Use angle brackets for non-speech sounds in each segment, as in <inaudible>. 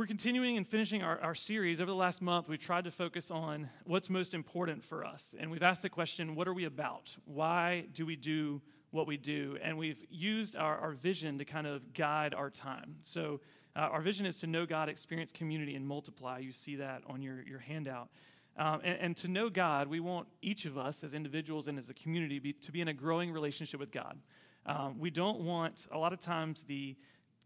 We're continuing and finishing our, our series. Over the last month, we've tried to focus on what's most important for us. And we've asked the question what are we about? Why do we do what we do? And we've used our, our vision to kind of guide our time. So, uh, our vision is to know God, experience community, and multiply. You see that on your, your handout. Um, and, and, to know God, we want each of us as individuals and as a community be, to be in a growing relationship with God. Um, we don't want, a lot of times, the,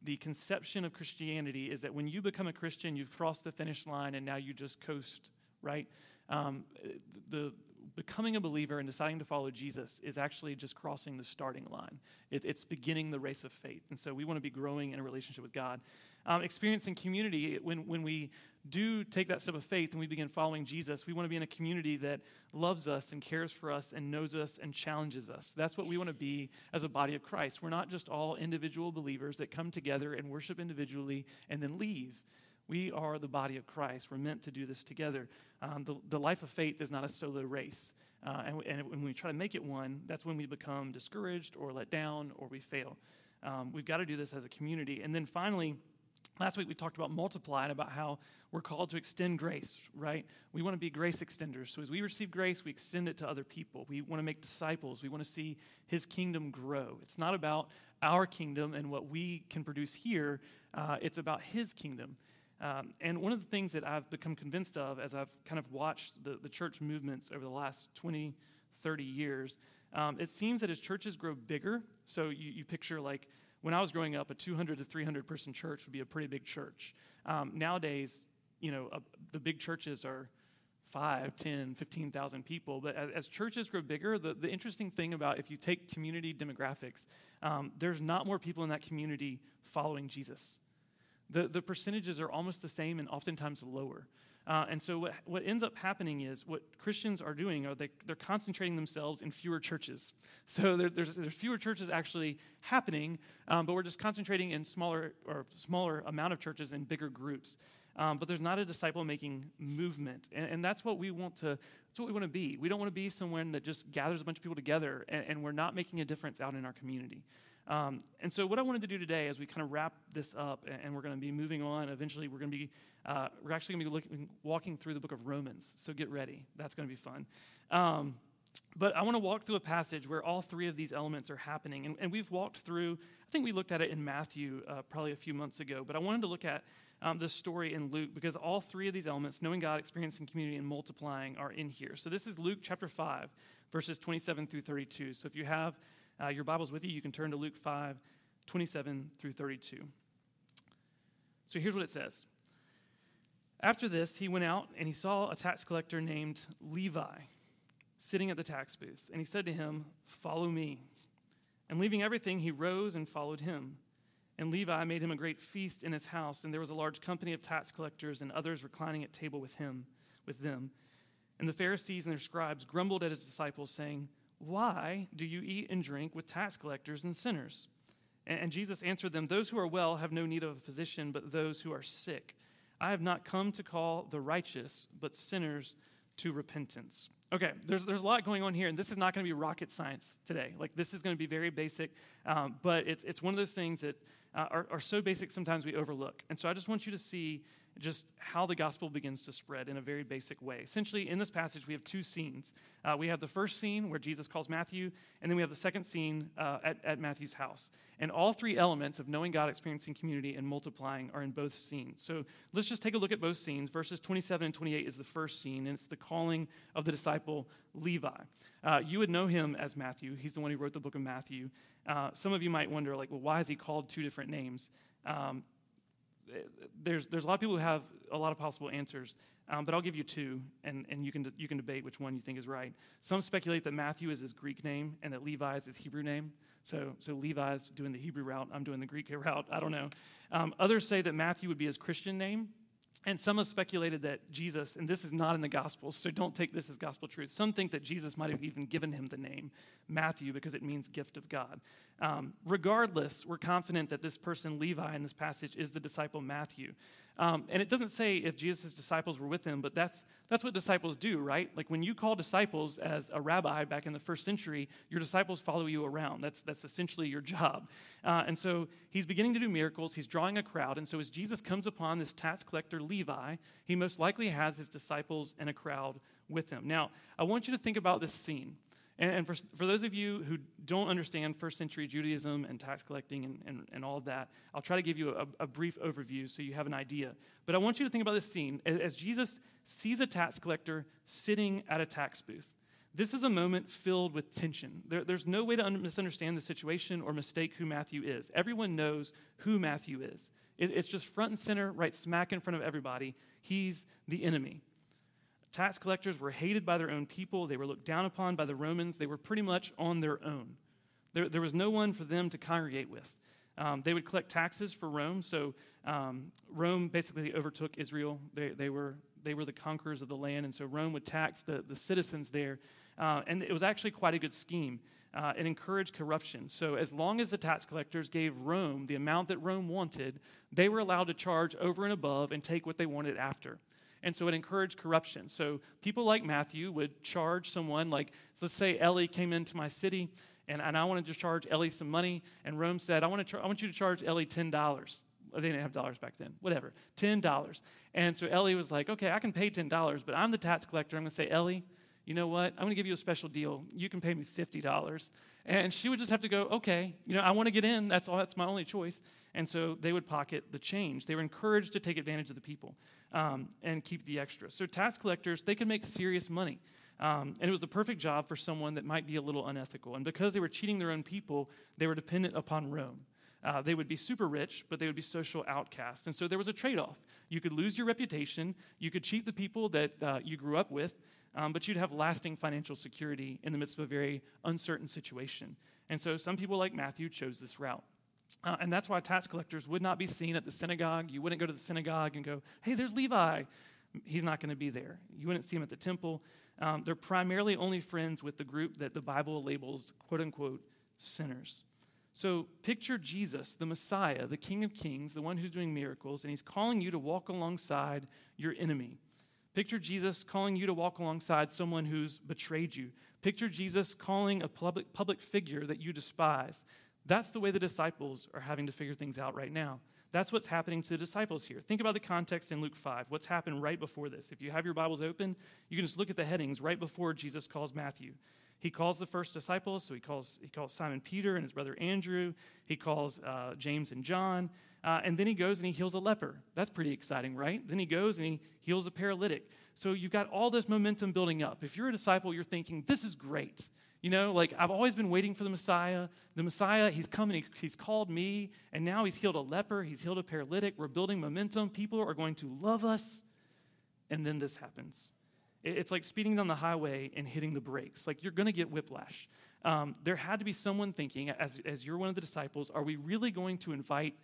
the conception of Christianity is that when you become a Christian, you've crossed the finish line and now you just coast, right? Um, the, becoming a believer and deciding to follow Jesus is actually just crossing the starting line. It, it's beginning the race of faith. And so we want to be growing in a relationship with God. Um, experiencing community, when, when we do take that step of faith and we begin following Jesus, we want to be in a community that loves us and cares for us and knows us and challenges us. That's what we want to be as a body of Christ. We're not just all individual believers that come together and worship individually and then leave. We are the body of Christ. We're meant to do this together. Um, the, the life of faith is not a solo race. Uh, and, and, when we try to make it one, that's when we become discouraged or let down or we fail. Um, we've got to do this as a community. And then finally, Last week we talked about multiply and about how we're called to extend grace, right? We want to be grace extenders. So as we receive grace, we extend it to other people. We want to make disciples. We want to see his kingdom grow. It's not about our kingdom and what we can produce here, uh, it's about his kingdom. Um, and one of the things that I've become convinced of as I've kind of watched the, the church movements over the last 20, 30 years, um, it seems that as churches grow bigger, so you, you picture like when I was growing up, a 200 to 300 person church would be a pretty big church. Um, nowadays, you know, uh, the big churches are 5, 10, 15,000 people. But as, as, churches grow bigger, the, the interesting thing about if you take community demographics, um, there's not more people in that community following Jesus. The, the percentages are almost the same and oftentimes lower. Uh, and so, what, what ends up happening is what Christians are doing are they, they're concentrating themselves in fewer churches. <laughs> So, there, there's, there's fewer churches actually happening, um, but we're just concentrating in smaller or smaller amount of churches in bigger groups. Um, but there's not a disciple making movement. And, and, that's what we want to that's what we want to be. We don't want to be someone that just gathers a bunch of people together and, and we're not making a difference out in our community. Um, and so, what I wanted to do today, as we kind of wrap this up, and we're going to be moving on. Eventually, we're going to be uh, we're actually going to be looking, walking through the book of Romans. So get ready; that's going to be fun. Um, but I want to walk through a passage where all three of these elements are happening, and, and we've walked through. I think we looked at it in Matthew uh, probably a few months ago, but I wanted to look at um, this story in Luke because all three of these elements, knowing God, experiencing community, and multiplying, are in here. So this is Luke chapter five, verses twenty-seven through thirty-two. So if you have uh, your Bible's with you, you can turn to Luke 5 27 through 32. So here's what it says After this, he went out and he saw a tax collector named Levi sitting at the tax booth. And he said to him, Follow me. And leaving everything, he rose and followed him. And Levi made him a great feast in his house, and there was a large company of tax collectors and others reclining at table with him, with them. And the Pharisees and their scribes grumbled at his disciples, saying, why do you eat and drink with tax collectors and sinners? And Jesus answered them, Those who are well have no need of a physician, but those who are sick. I have not come to call the righteous, but sinners to repentance. Okay, there's, there's a lot going on here, and this is not going to be rocket science today. Like, this is going to be very basic, um, but it's, it's one of those things that uh, are, are so basic sometimes we overlook. And so I just want you to see just how the gospel begins to spread in a very basic way. Essentially, in this passage, we have two scenes. Uh, we have the first scene where Jesus calls Matthew, and then we have the second scene uh, at, at Matthew's house. And all three elements of knowing God, experiencing community, and multiplying are in both scenes. So let's just take a look at both scenes. Verses 27 and 28 is the first scene, and it's the calling of the disciple Levi. Uh, you would know him as Matthew. He's the one who wrote the book of Matthew. Uh, some of you might wonder, like, well, why is he called two different names? Um, there's, there's a lot of people who have a lot of possible answers, um, but I'll give you two, and, and you, can, you can debate which one you think is right. Some speculate that Matthew is his Greek name and that Levi is his Hebrew name. So, so Levi's doing the Hebrew route, I'm doing the Greek <laughs> route. I don't know. Um, others say that Matthew would be his Christian name, and some have speculated that Jesus, and this is not in the Gospels, so don't take this as gospel truth. Some think that Jesus might have even given him the name Matthew because it means gift of God. Um, regardless, we're confident that this person, Levi, in this passage is the disciple Matthew. Um, and it doesn't say if Jesus' disciples were with him, but that's, that's what disciples do, right? Like when you call disciples as a rabbi back in the first century, your disciples follow you around. That's, that's essentially your job. Uh, and so he's beginning to do miracles, he's drawing a crowd. And so as Jesus comes upon this tax collector, Levi, he most likely has his disciples and a crowd with him. Now, I want you to think about this scene. And, for, for those of you who don't understand first century Judaism and tax collecting and, and, and all of that, I'll try to give you a, a, brief overview so you have an idea. But I want you to think about this scene as Jesus sees a tax collector sitting at a tax booth. This is a moment filled with tension. There, there's no way to un- misunderstand the situation or mistake who Matthew is. Everyone knows who Matthew is. It, it's just front and center, right smack in front of everybody. He's the enemy. Tax collectors were hated by their own people, they were looked down upon by the Romans, they were pretty much on their own. There, there was no one for them to congregate with. Um, they would collect taxes for Rome, so um, Rome basically overtook Israel. They, they, were, they were the conquerors of the land, and so Rome would tax the, the citizens there. Uh, and it was actually quite a good scheme. Uh, it encouraged corruption. So, as long as the tax collectors gave Rome the amount that Rome wanted, they were allowed to charge over and above and take what they wanted after. And so it encouraged corruption. So people like Matthew would charge someone, like, let's say Ellie came into my city and, and I wanted to charge Ellie some money, and Rome said, I want, to char- I want you to charge Ellie $10. They didn't have dollars back then, whatever, $10. And so Ellie was like, okay, I can pay $10, but I'm the tax collector. I'm going to say, Ellie, you know what? I'm going to give you a special deal. You can pay me $50. And she would just have to go, okay, you know, I want to get in. That's all. That's my only choice. And so they would pocket the change. They were encouraged to take advantage of the people um, and keep the extra. So tax collectors, they could make serious money. Um, and it was the perfect job for someone that might be a little unethical. And because they were cheating their own people, they were dependent upon Rome. Uh, they would be super rich, but they would be social outcasts. And so there was a trade off. You could lose your reputation, you could cheat the people that uh, you grew up with, um, but you'd have lasting financial security in the midst of a very uncertain situation. And so some people, like Matthew, chose this route. Uh, and that's why tax collectors would not be seen at the synagogue. You wouldn't go to the synagogue and go, hey, there's Levi. He's not going to be there. You wouldn't see him at the temple. Um, they're primarily only friends with the group that the Bible labels, quote unquote, sinners. So picture Jesus, the Messiah, the King of Kings, the one who's doing miracles, and he's calling you to walk alongside your enemy. Picture Jesus calling you to walk alongside someone who's betrayed you. Picture Jesus calling a public, public figure that you despise. That's the way the disciples are having to figure things out right now. That's what's happening to the disciples here. Think about the context in Luke 5. What's happened right before this? If you have your Bibles open, you can just look at the headings right before Jesus calls Matthew. He calls the first disciples, so he calls, he calls Simon Peter and his brother Andrew. He calls uh, James and John. Uh, and then he goes and he heals a leper. That's pretty exciting, right? Then he goes and he heals a paralytic. So you've got all this momentum building up. If you're a disciple, you're thinking, this is great. You know, like I've always been waiting for the Messiah. The Messiah, he's come and he, he's called me, and now he's healed a leper, he's healed a paralytic. We're building momentum. People are going to love us. And then this happens. It's like speeding down the highway and hitting the brakes. Like you're going to get whiplash. Um, there had to be someone thinking, as, as you're one of the disciples, are we really going to invite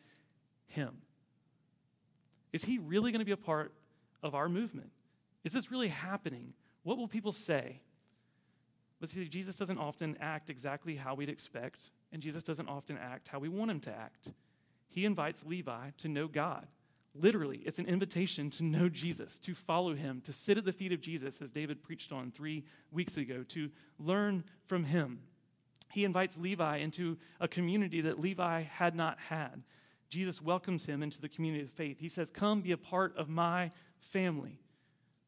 him? Is he really going to be a part of our movement? Is this really happening? What will people say? But see, Jesus doesn't often act exactly how we'd expect, and Jesus doesn't often act how we want him to act. He invites Levi to know God. Literally, it's an invitation to know Jesus, to follow him, to sit at the feet of Jesus, as David preached on three weeks ago, to learn from him. He invites Levi into a community that Levi had not had. Jesus welcomes him into the community of faith. He says, Come be a part of my family.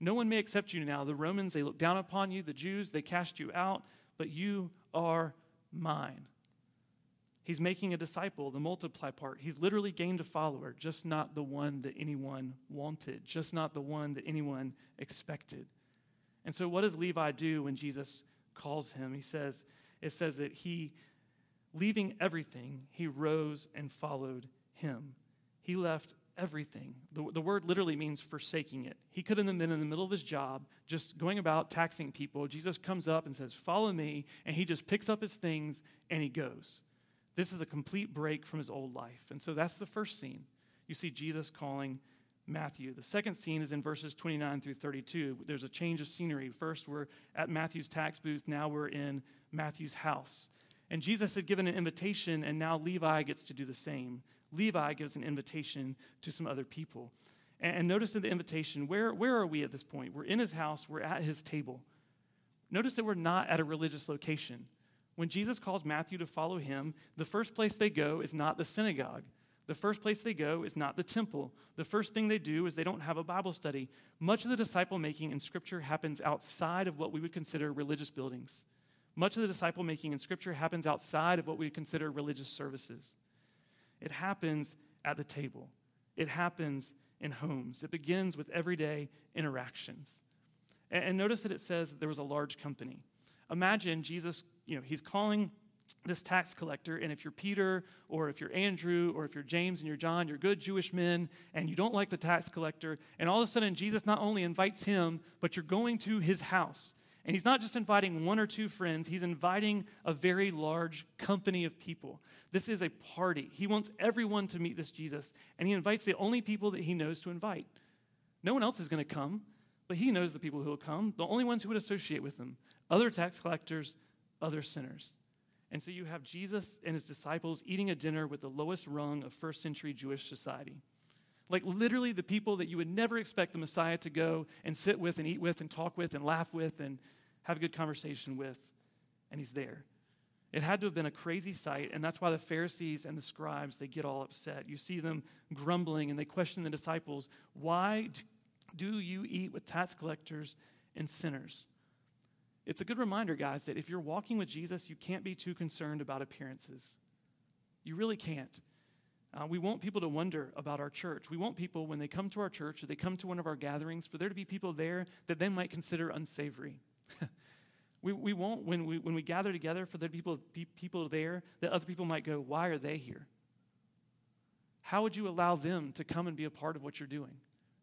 No one may accept you now. The Romans, they look down upon you. The Jews, they cast you out, but you are mine. He's making a disciple, the multiply part. He's literally gained a follower, just not the one that anyone wanted, just not the one that anyone expected. And so, what does Levi do when Jesus calls him? He says, it says that he, leaving everything, he rose and followed him. He left everything. The, the word literally means forsaking it. He could have been in the middle of his job, just going about taxing people. Jesus comes up and says, Follow me. And he just picks up his things and he goes. This is a complete break from his old life. And so that's the first scene. You see Jesus calling Matthew. The second scene is in verses 29 through 32. There's a change of scenery. First, we're at Matthew's tax booth. Now we're in Matthew's house. And Jesus had given an invitation, and now Levi gets to do the same. Levi gives an invitation to some other people. And notice in the invitation, where, where are we at this point? We're in his house, we're at his table. Notice that we're not at a religious location. When Jesus calls Matthew to follow him, the first place they go is not the synagogue. The first place they go is not the temple. The first thing they do is they don't have a Bible study. Much of the disciple making in Scripture happens outside of what we would consider religious buildings. Much of the disciple making in Scripture happens outside of what we would consider religious services. It happens at the table, it happens in homes. It begins with everyday interactions. And, notice that it says that there was a large company. Imagine Jesus, you know, he's calling this tax collector, and if you're Peter, or if you're Andrew, or if you're James and you're John, you're good Jewish men, and you don't like the tax collector, and all of a sudden Jesus not only invites him, but you're going to his house. And he's not just inviting one or two friends, he's inviting a very large company of people. This is a party. He wants everyone to meet this Jesus, and he invites the only people that he knows to invite. No one else is going to come, but he knows the people who will come, the only ones who would associate with him other tax collectors, other sinners. And so you have Jesus and his disciples eating a dinner with the lowest rung of first century Jewish society. Like literally the people that you would never expect the Messiah to go and sit with and eat with and talk with and laugh with and have a good conversation with. And he's there. It had to have been a crazy sight, and that's why the Pharisees and the scribes, they get all upset. You see them grumbling and they question the disciples, "Why do you eat with tax collectors and sinners?" It's a good reminder, guys, that if you're walking with Jesus, you can't be too concerned about appearances. You really can't. Uh, we want people to wonder about our church. We want people, when they come to our church or they come to one of our gatherings, for there to be people there that they might consider unsavory. <laughs> we, we want, when we, when we gather together, for there to be people, be people there that other people might go, Why are they here? How would you allow them to come and be a part of what you're doing?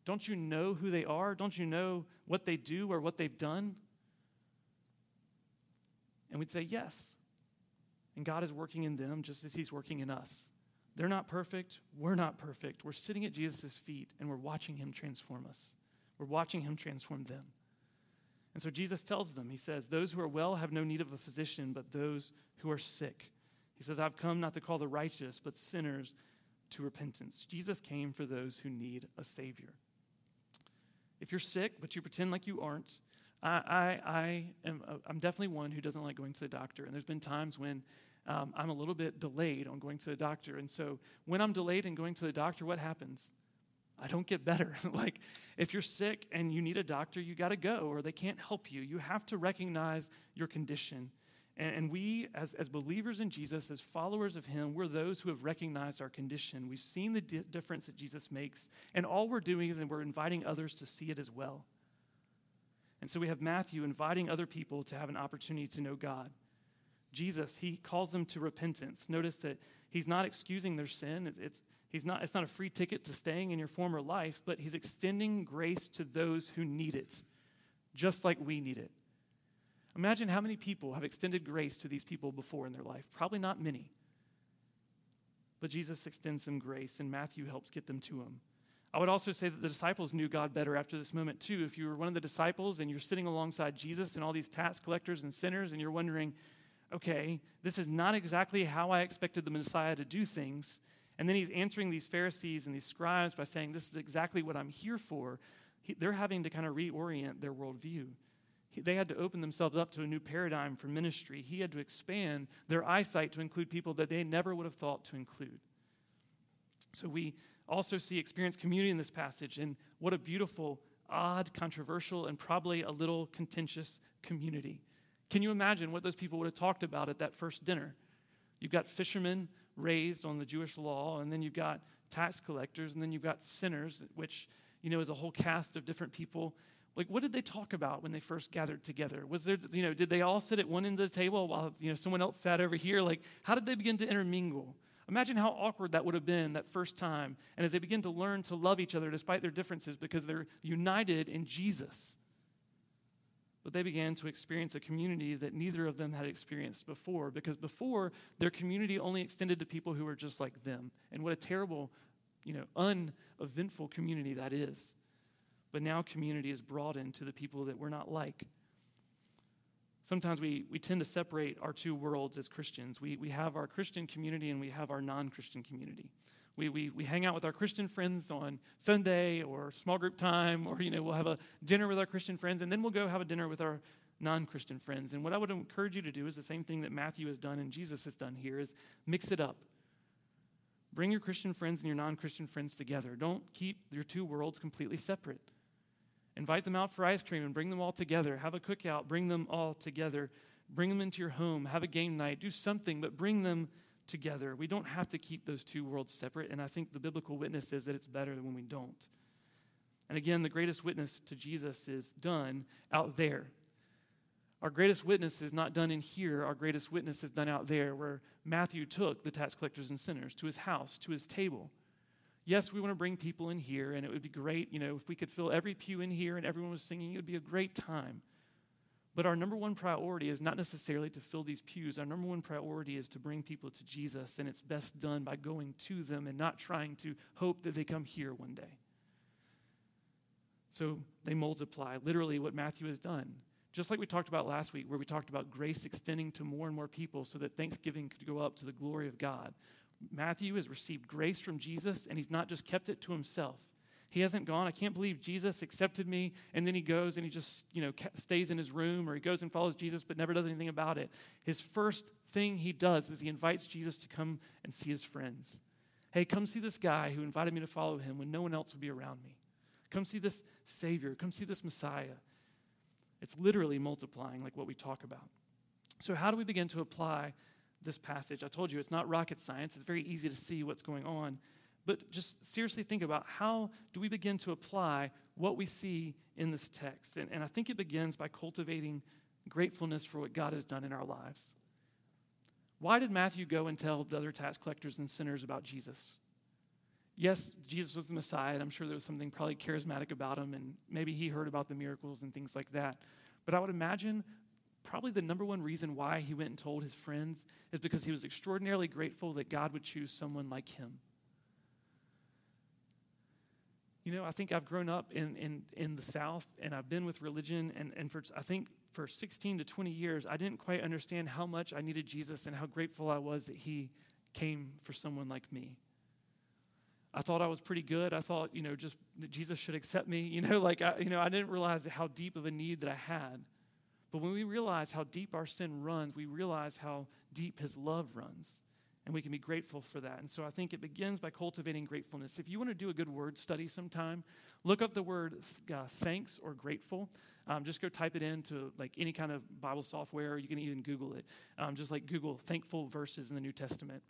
Don't you know who they are? Don't you know what they do or what they've done? And we'd say, yes. And God is working in them just as He's working in us. They're not perfect. We're not perfect. We're sitting at Jesus' feet and we're watching Him transform us. We're watching Him transform them. And so Jesus tells them, He says, Those who are well have no need of a physician, but those who are sick. He says, I've come not to call the righteous, but sinners to repentance. Jesus came for those who need a Savior. If you're sick, but you pretend like you aren't, I, I, I am uh, I'm definitely one who doesn't like going to the doctor. And there's been times when um, I'm a little bit delayed on going to the doctor. And so when I'm delayed in going to the doctor, what happens? I don't get better. <laughs> like, if you're sick and you need a doctor, you got to go, or they can't help you. You have to recognize your condition. And, and we, as, as believers in Jesus, as followers of Him, we're those who have recognized our condition. We've seen the di- difference that Jesus makes. And all we're doing is we're inviting others to see it as well. And so we have Matthew inviting other people to have an opportunity to know God. Jesus, he calls them to repentance. Notice that he's not excusing their sin. It's, he's not, it's not a free ticket to staying in your former life, but he's extending grace to those who need it, just like we need it. Imagine how many people have extended grace to these people before in their life. Probably not many. But Jesus extends them grace, and Matthew helps get them to him. I would also say that the disciples knew God better after this moment, too. If you were one of the disciples and you're sitting alongside Jesus and all these tax collectors and sinners, and you're wondering, okay, this is not exactly how I expected the Messiah to do things. And then he's answering these Pharisees and these scribes by saying, This is exactly what I'm here for. He, they're having to kind of reorient their worldview. He, they had to open themselves up to a new paradigm for ministry. He had to expand their eyesight to include people that they never would have thought to include. So we also see experience community in this passage, and what a beautiful, odd, controversial, and probably a little contentious community. Can you imagine what those people would have talked about at that first dinner? You've got fishermen raised on the Jewish law, and then you've got tax collectors, and then you've got sinners, which, you know, is a whole cast of different people. Like, what did they talk about when they first gathered together? Was there, you know, did they all sit at one end of the table while, you know, someone else sat over here? Like, how did they begin to intermingle? Imagine how awkward that would have been that first time. And as they begin to learn to love each other despite their differences because they're united in Jesus. But they began to experience a community that neither of them had experienced before because before their community only extended to people who were just like them. And what a terrible, you know, uneventful community that is. But now community is broadened to the people that we're not like. Sometimes we, we tend to separate our two worlds as Christians. We, we have our Christian community and we have our non Christian community. We, we, we hang out with our Christian friends on Sunday or small group time, or, you know, we'll have a dinner with our Christian friends, and then we'll go have a dinner with our non Christian friends. And what I would encourage you to do is the same thing that Matthew has done and Jesus has done here is mix it up. Bring your Christian friends and your non Christian friends together. Don't keep your two worlds completely separate. Invite them out for ice cream and bring them all together. Have a cookout, bring them all together. Bring them into your home, have a game night, do something, but bring them together. We don't have to keep those two worlds separate, and I think the biblical witness is that it's better when we don't. And again, the greatest witness to Jesus is done out there. Our greatest witness is not done in here. Our greatest witness is done out there, where Matthew took the tax collectors and sinners to his house, to his table. Yes, we want to bring people in here, and it would be great, you know, if we could fill every pew in here and everyone was singing, it would be a great time. But our number one priority is not necessarily to fill these pews. Our number one priority is to bring people to Jesus, and it's best done by going to them and not trying to hope that they come here one day. So they multiply, literally, what Matthew has done. Just like we talked about last week, where we talked about grace extending to more and more people so that Thanksgiving could go up to the glory of God. Matthew has received grace from Jesus, and he's not just kept it to himself. He hasn't gone, I can't believe Jesus accepted me, and then he goes and he just, you know, stays in his room or he goes and follows Jesus but never does anything about it. His first thing he does is he invites Jesus to come and see his friends. Hey, come see this guy who invited me to follow him when no one else would be around me. Come see this Savior. Come see this Messiah. It's literally multiplying, like what we talk about. So, how do we begin to apply this passage? I told you it's not rocket science, it's very easy to see what's going on. But just seriously think about how do we begin to apply what we see in this text? And, and I think it begins by cultivating gratefulness for what God has done in our lives. Why did Matthew go and tell the other tax collectors and sinners about Jesus? yes, Jesus was the Messiah, and I'm sure there was something probably charismatic about him, and maybe he heard about the miracles and things like that. But I would imagine probably the number one reason why he went and told his friends is because he was extraordinarily grateful that God would choose someone like him. You know, I think I've grown up in, in, in the South and I've been with religion, and, and for, I think for 16 to 20 years, I didn't quite understand how much I needed Jesus and how grateful I was that he came for someone like me. I thought I was pretty good. I thought, you know, just that Jesus should accept me. You know, <laughs> like, I, you know, I didn't realize how deep of a need that I had. But when we realize how deep our sin runs, we realize how deep his love runs. And we can be grateful for that. And so I think it begins by cultivating gratefulness. If you want to do a good word study sometime, look up the word uh, thanks or grateful. Um, just go type it into like any kind of Bible software. You can even Google it. Um, just like Google thankful verses in the New Testament.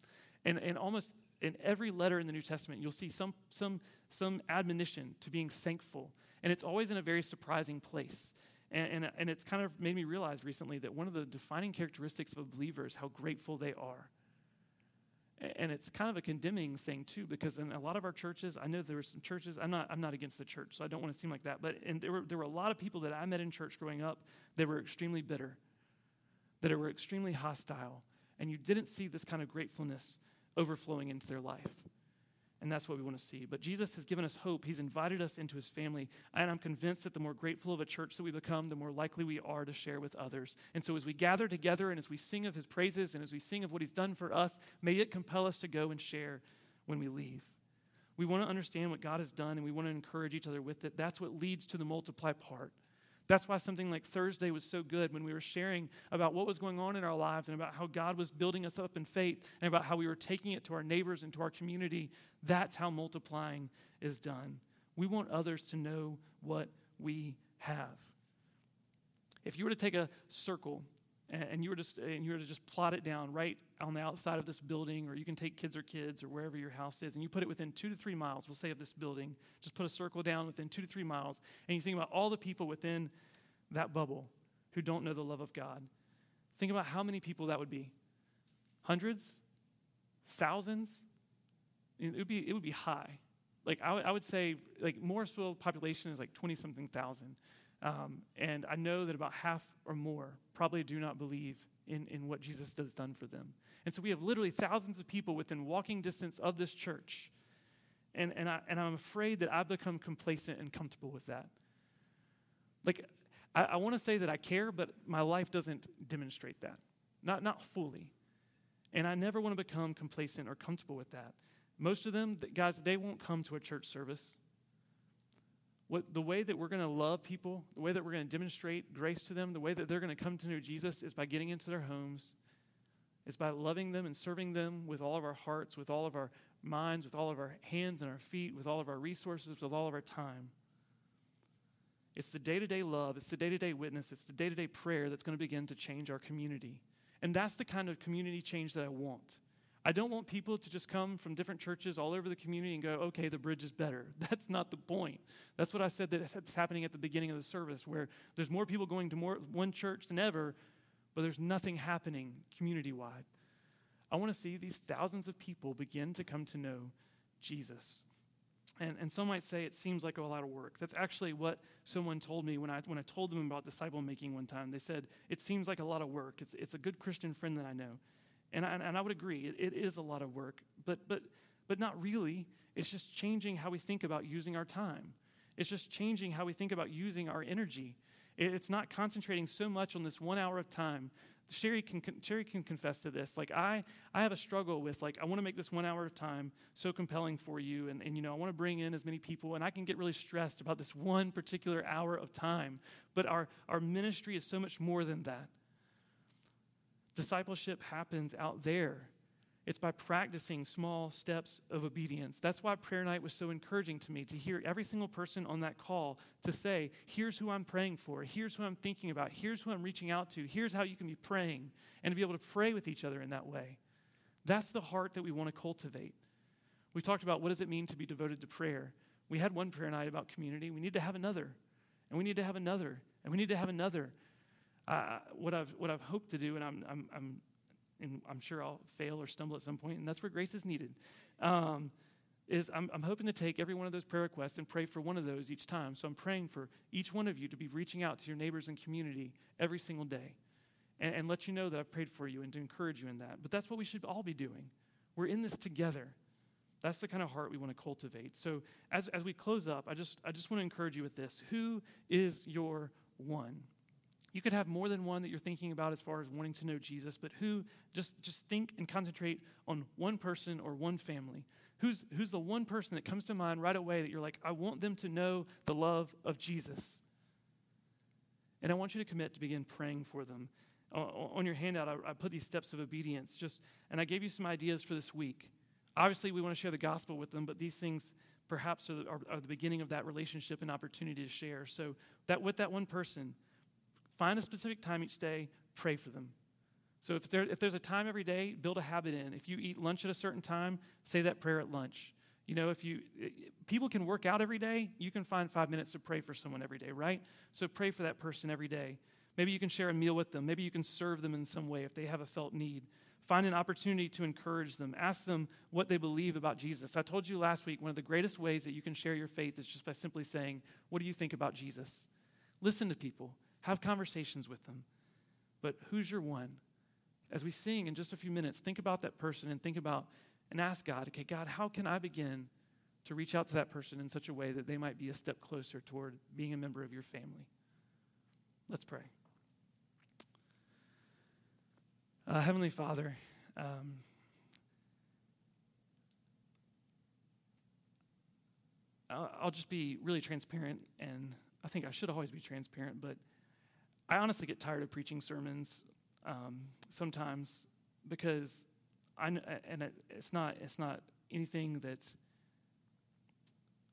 And, and almost in every letter in the New Testament, you'll see some, some, some admonition to being thankful. And it's always in a very surprising place. And, and, and it's kind of made me realize recently that one of the defining characteristics of a believer is how grateful they are. And it's kind of a condemning thing too, because in a lot of our churches, I know there were some churches. I'm not, I'm not against the church, so I don't want to seem like that. But and there were there were a lot of people that I met in church growing up that were extremely bitter, that were extremely hostile, and you didn't see this kind of gratefulness overflowing into their life. And that's what we want to see. But Jesus has given us hope. He's invited us into his family. And I'm convinced that the more grateful of a church that we become, the more likely we are to share with others. And so as we gather together and as we sing of his praises and as we sing of what he's done for us, may it compel us to go and share when we leave. We want to understand what God has done and we want to encourage each other with it. That's what leads to the multiply part. That's why something like Thursday was so good when we were sharing about what was going on in our lives and about how God was building us up in faith and about how we were taking it to our neighbors and to our community. That's how multiplying is done. We want others to know what we have. If you were to take a circle and you were just and you were to just plot it down right on the outside of this building, or you can take kids or kids or wherever your house is, and you put it within two to three miles, we'll say of this building, just put a circle down within two to three miles, and you think about all the people within that bubble who don't know the love of God. Think about how many people that would be. Hundreds? Thousands? It would be, it would be high. Like I, I would say, like Morrisville population is like 20 something thousand. Um, and I know that about half or more probably do not believe in, in what Jesus has done for them. And so we have literally thousands of people within walking distance of this church. And, and, I, and I'm afraid that I've become complacent and comfortable with that. Like, I, I want to say that I care, but my life doesn't demonstrate that. Not, not fully. And I never want to become complacent or comfortable with that. Most of them, guys, they won't come to a church service. What, the way that we're going to love people, the way that we're going to demonstrate grace to them, the way that they're going to come to know Jesus is by getting into their homes. It's by loving them and serving them with all of our hearts, with all of our minds, with all of our hands and our feet, with all of our resources, with all of our time. It's the day to day love, it's the day to day witness, it's the day to day prayer that's going to begin to change our community. And that's the kind of community change that I want. I don't want people to just come from different churches all over the community and go, okay, the bridge is better. <laughs> That's not the point. That's what I said that that's happening at the beginning of the service, where there's more people going to more, one church than ever, but there's nothing happening community wide. I want to see these thousands of people begin to come to know Jesus. And, and some might say it seems like a lot of work. That's actually what someone told me when I, when I told them about disciple making one time. They said, It seems like a lot of work. It's, it's a good Christian friend that I know. And I, and I would agree, it, it is a lot of work, but, but, but not really. It's just changing how we think about using our time, it's just changing how we think about using our energy. It's not concentrating so much on this one hour of time Sherry can, Sherry can confess to this. Like, I, I have a struggle with, like, I want to make this one hour of time so compelling for you. And, and, you know, I want to bring in as many people. And I can get really stressed about this one particular hour of time. But our, our ministry is so much more than that. Discipleship happens out there it's by practicing small steps of obedience. That's why prayer night was so encouraging to me to hear every single person on that call to say, here's who I'm praying for, here's who I'm thinking about, here's who I'm reaching out to, here's how you can be praying, and to be able to pray with each other in that way. That's the heart that we want to cultivate. We talked about what does it mean to be devoted to prayer. We had one prayer night about community. We need to have another, and we need to have another, and we need to have another. Uh, what I've what I've hoped to do, and I'm I'm, I'm and I'm sure I'll fail or stumble at some point, and that's where grace is needed. Um, is I'm, I'm hoping to take every one of those prayer requests and pray for one of those each time. So I'm praying for each one of you to be reaching out to your neighbors and community every single day and, and let you know that I've prayed for you and to encourage you in that. But that's what we should all be doing. We're in this together. That's the kind of heart we want to cultivate. So as, as we close up, I just, I just want to encourage you with this. Who is your one? You could have more than one that you're thinking about as far as wanting to know Jesus, but who just just think and concentrate on one person or one family. Who's who's the one person that comes to mind right away that you're like, I want them to know the love of Jesus. And I want you to commit to begin praying for them. On your handout, I, put these steps of obedience. Just and I gave you some ideas for this week. Obviously, we want to share the gospel with them, but these things perhaps are, are, are the beginning of that relationship and opportunity to share. So that with that one person Find a specific time each day, pray for them. So if, there, if there's a time every day, build a habit in. If you eat lunch at a certain time, say that prayer at lunch. You know, if you eh, people can work out every day, you can find five minutes to pray for someone every day, right? So pray for that person every day. Maybe you can share a meal with them. Maybe you can serve them in some way if they have a felt need. Find an opportunity to encourage them. Ask them what they believe about Jesus. I told you last week one of the greatest ways that you can share your faith is just by simply saying, What do you think about Jesus? Listen to people. Have conversations with them. But who's your one? As we sing in just a few minutes, think about that person and think about and ask God, okay, God, how can I begin to reach out to that person in such a way that they might be a step closer toward being a member of your family? Let's pray. Uh, Heavenly Father, um, I'll, I'll just be really transparent, and I think I should always be transparent, but I honestly get tired of preaching sermons um, sometimes because I and it, it's not it's not anything that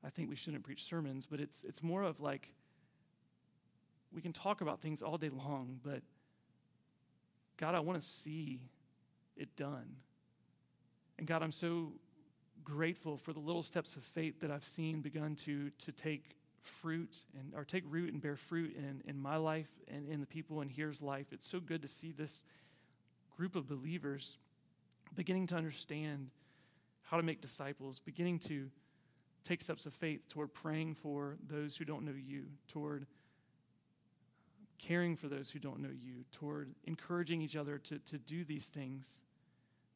I think we shouldn't preach sermons, but it's it's more of like we can talk about things all day long, but God, I want to see it done. And God, I'm so grateful for the little steps of faith that I've seen begun to to take fruit and or take root and bear fruit in, in my life and in the people in here's life. It's so good to see this group of believers beginning to understand how to make disciples, beginning to take steps of faith toward praying for those who don't know you, toward caring for those who don't know you, toward encouraging each other to, to do these things.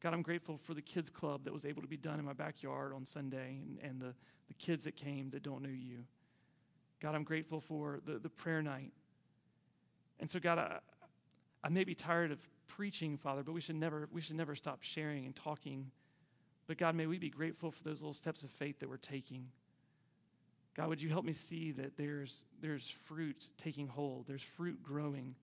God, I'm grateful for the kids' club that was able to be done in my backyard on Sunday and, and the, the kids that came that don't know you. God, I'm grateful for the, the prayer night. And so, God, I, I may be tired of preaching, Father, but we should never, we should never stop sharing and talking But God, may we be grateful for those little steps of faith that we're taking. God, would you help me see that there's, there's fruit taking hold, there's fruit growing.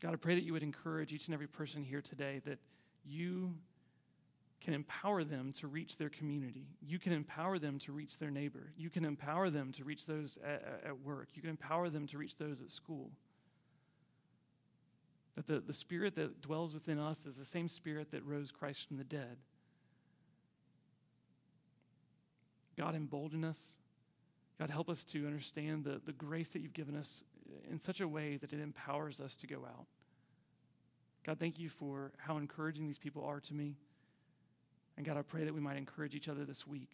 God, I pray that you would encourage each and every person here today that you can empower them to reach their community. You can empower them to reach their neighbor. You can empower them to reach those at, at work. You can empower them to reach those at school. That the, the spirit that dwells within us is the same spirit that rose Christ from the dead. God, embolden us. God, help us to understand the, the grace that you've given us in such a way that it empowers us to go out. God, thank you for how encouraging these people are to me. And God, I pray that we might encourage each other this week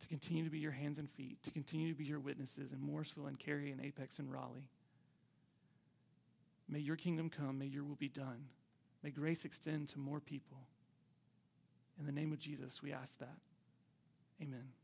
to continue to be your hands and feet, to continue to be your witnesses in Morrisville and Cary and Apex and Raleigh. May your kingdom come, may your will be done. May grace extend to more people. In the name of Jesus, we ask that. Amen.